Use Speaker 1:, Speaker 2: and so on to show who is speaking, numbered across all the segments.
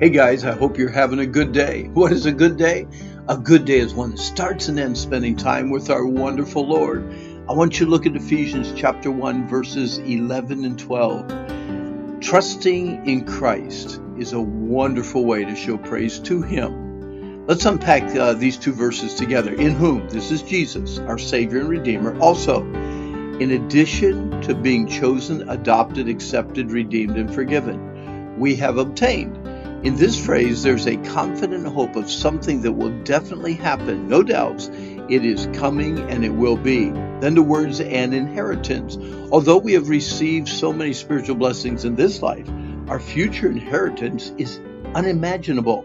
Speaker 1: Hey guys, I hope you're having a good day. What is a good day? A good day is one that starts and ends spending time with our wonderful Lord. I want you to look at Ephesians chapter 1, verses 11 and 12. Trusting in Christ is a wonderful way to show praise to Him. Let's unpack uh, these two verses together. In whom, this is Jesus, our Savior and Redeemer. Also, in addition to being chosen, adopted, accepted, redeemed, and forgiven, we have obtained in this phrase, there's a confident hope of something that will definitely happen. No doubts. It is coming and it will be. Then the words an inheritance. Although we have received so many spiritual blessings in this life, our future inheritance is unimaginable.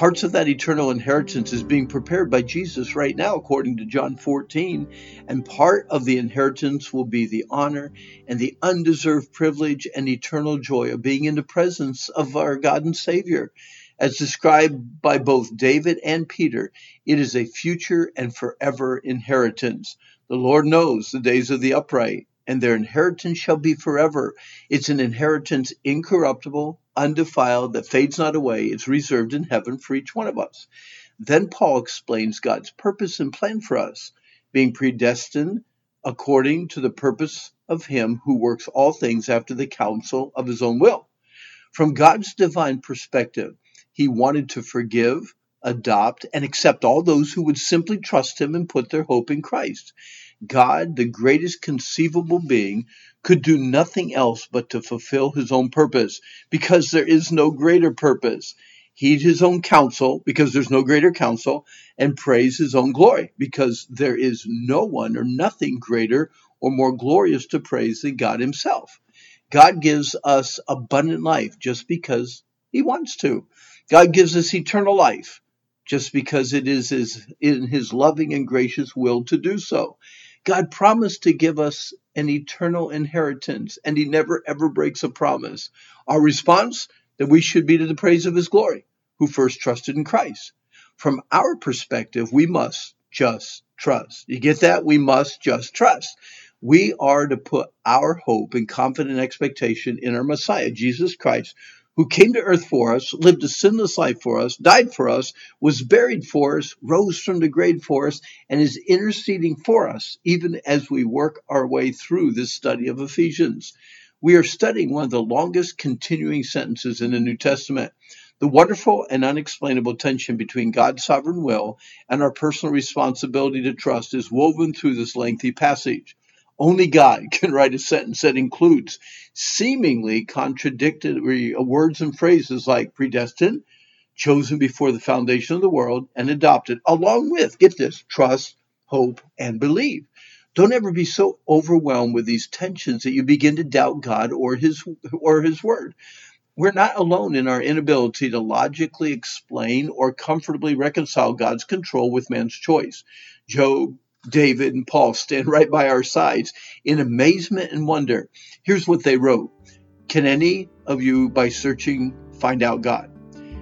Speaker 1: Parts of that eternal inheritance is being prepared by Jesus right now, according to John 14. And part of the inheritance will be the honor and the undeserved privilege and eternal joy of being in the presence of our God and Savior. As described by both David and Peter, it is a future and forever inheritance. The Lord knows the days of the upright, and their inheritance shall be forever. It's an inheritance incorruptible, undefiled, that fades not away. It's reserved in heaven for each one of us. Then Paul explains God's purpose and plan for us, being predestined according to the purpose of Him who works all things after the counsel of His own will. From God's divine perspective, He wanted to forgive, adopt, and accept all those who would simply trust Him and put their hope in Christ. God, the greatest conceivable being, could do nothing else but to fulfill his own purpose because there is no greater purpose. Heed his own counsel because there's no greater counsel and praise his own glory because there is no one or nothing greater or more glorious to praise than God himself. God gives us abundant life just because he wants to. God gives us eternal life just because it is his, in his loving and gracious will to do so. God promised to give us an eternal inheritance, and He never ever breaks a promise. Our response that we should be to the praise of His glory, who first trusted in Christ. From our perspective, we must just trust. You get that? We must just trust. We are to put our hope and confident expectation in our Messiah, Jesus Christ, who came to earth for us, lived a sinless life for us, died for us, was buried for us, rose from the grave for us, and is interceding for us, even as we work our way through this study of Ephesians. We are studying one of the longest continuing sentences in the New Testament. The wonderful and unexplainable tension between God's sovereign will and our personal responsibility to trust is woven through this lengthy passage. Only God can write a sentence that includes seemingly contradictory words and phrases like predestined, chosen before the foundation of the world, and adopted, along with, get this, trust, hope, and believe. Don't ever be so overwhelmed with these tensions that you begin to doubt God or his or his word. We're not alone in our inability to logically explain or comfortably reconcile God's control with man's choice. Job, David and Paul stand right by our sides in amazement and wonder. Here's what they wrote Can any of you, by searching, find out God?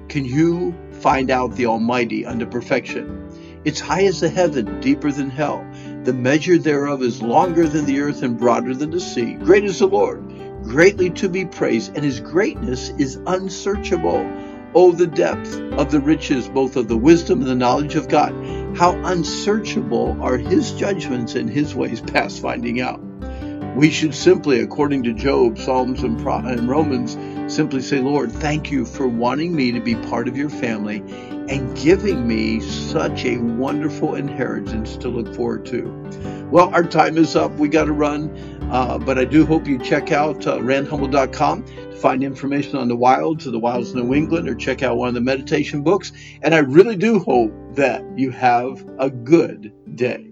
Speaker 1: Can you find out the Almighty unto perfection? It's high as the heaven, deeper than hell. The measure thereof is longer than the earth and broader than the sea. Great is the Lord, greatly to be praised, and his greatness is unsearchable. Oh, the depth of the riches, both of the wisdom and the knowledge of God. How unsearchable are his judgments and his ways past finding out. We should simply, according to Job, Psalms, and, Romans, simply say, Lord, thank you for wanting me to be part of your family and giving me such a wonderful inheritance to look forward to. Well, our time is up. We got to run, uh, but I do hope you check out uh, to find information on the wilds of the wilds of New England or check out one of the meditation books. And I really do hope that you have a good day.